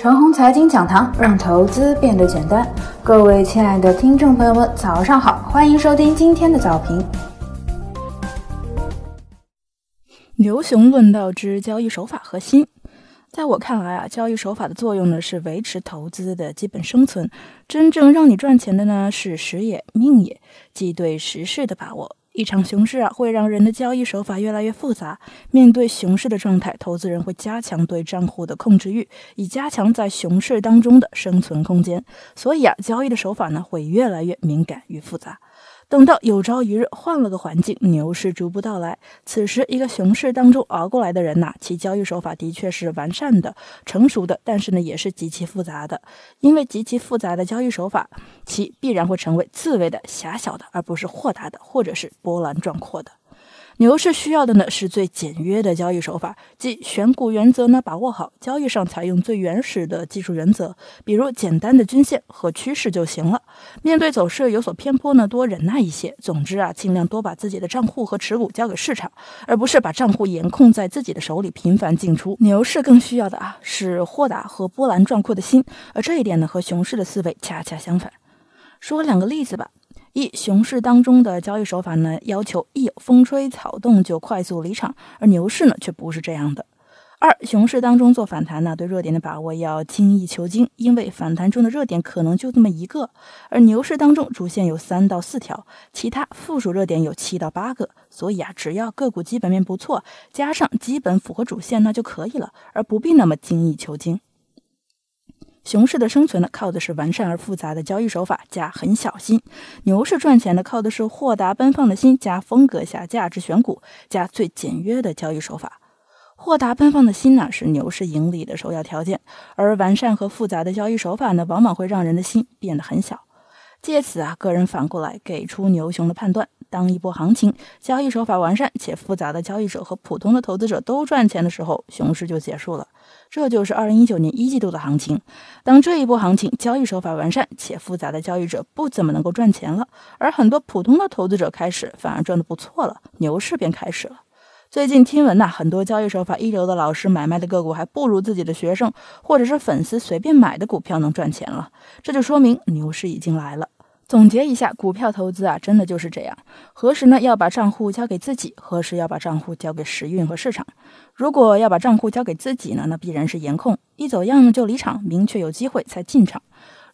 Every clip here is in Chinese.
陈红财经讲堂，让投资变得简单。各位亲爱的听众朋友们，早上好，欢迎收听今天的早评。牛熊论道之交易手法核心，在我看来啊，交易手法的作用呢是维持投资的基本生存，真正让你赚钱的呢是时也命也，即对时势的把握。一场熊市啊，会让人的交易手法越来越复杂。面对熊市的状态，投资人会加强对账户的控制欲，以加强在熊市当中的生存空间。所以啊，交易的手法呢，会越来越敏感与复杂。等到有朝一日换了个环境，牛市逐步到来，此时一个熊市当中熬过来的人呐，其交易手法的确是完善的、成熟的，但是呢，也是极其复杂的。因为极其复杂的交易手法，其必然会成为刺猬的、狭小的，而不是豁达的，或者是波澜壮阔的。牛市需要的呢是最简约的交易手法，即选股原则呢把握好，交易上采用最原始的技术原则，比如简单的均线和趋势就行了。面对走势有所偏颇呢，多忍耐一些。总之啊，尽量多把自己的账户和持股交给市场，而不是把账户严控在自己的手里频繁进出。牛市更需要的啊是豁达和波澜壮阔的心，而这一点呢和熊市的思维恰恰相反。说两个例子吧。一熊市当中的交易手法呢，要求一有风吹草动就快速离场，而牛市呢却不是这样的。二熊市当中做反弹呢，对热点的把握要精益求精，因为反弹中的热点可能就这么一个，而牛市当中主线有三到四条，其他附属热点有七到八个，所以啊，只要个股基本面不错，加上基本符合主线，那就可以了，而不必那么精益求精。熊市的生存呢，靠的是完善而复杂的交易手法加很小心；牛市赚钱呢，靠的是豁达奔放的心加风格下价值选股加最简约的交易手法。豁达奔放的心呢，是牛市盈利的首要条件，而完善和复杂的交易手法呢，往往会让人的心变得很小。借此啊，个人反过来给出牛熊的判断。当一波行情交易手法完善且复杂的交易者和普通的投资者都赚钱的时候，熊市就结束了。这就是二零一九年一季度的行情。当这一波行情交易手法完善且复杂的交易者不怎么能够赚钱了，而很多普通的投资者开始反而赚得不错了，牛市便开始了。最近听闻呐，很多交易手法一流的老师买卖的个股还不如自己的学生或者是粉丝随便买的股票能赚钱了，这就说明牛市已经来了。总结一下，股票投资啊，真的就是这样。何时呢要把账户交给自己，何时要把账户交给时运和市场。如果要把账户交给自己呢，那必然是严控，一走样就离场，明确有机会才进场。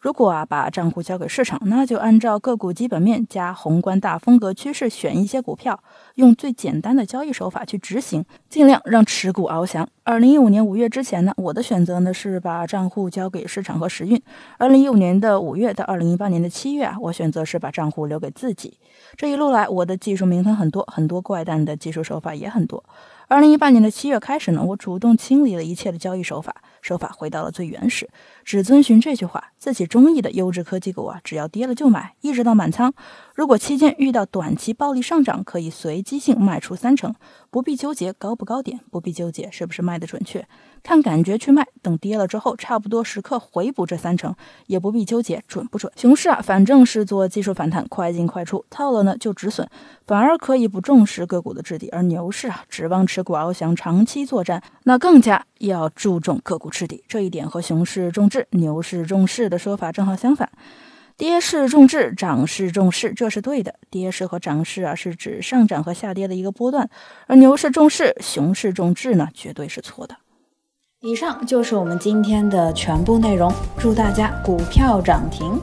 如果啊把账户交给市场，那就按照个股基本面加宏观大风格趋势选一些股票，用最简单的交易手法去执行，尽量让持股翱翔。二零一五年五月之前呢，我的选择呢是把账户交给市场和时运。二零一五年的五月到二零一八年的七月啊，我选择是把账户留给自己。这一路来，我的技术名堂很多，很多怪诞的技术手法也很多。二零一八年的七月开始呢，我主动清理了一切的交易手法。手法回到了最原始，只遵循这句话：自己中意的优质科技股啊，只要跌了就买，一直到满仓。如果期间遇到短期暴力上涨，可以随机性卖出三成，不必纠结高不高点，不必纠结是不是卖卖的准确，看感觉去卖。等跌了之后，差不多时刻回补这三成，也不必纠结准不准。熊市啊，反正是做技术反弹，快进快出，套了呢就止损，反而可以不重视个股的质地。而牛市啊，指望持股翱翔，长期作战，那更加要注重个股质地。这一点和熊市重质、牛市重势的说法正好相反。跌势重质，涨势重势，这是对的。跌势和涨势啊，是指上涨和下跌的一个波段，而牛市重势、熊市重质呢，绝对是错的。以上就是我们今天的全部内容，祝大家股票涨停。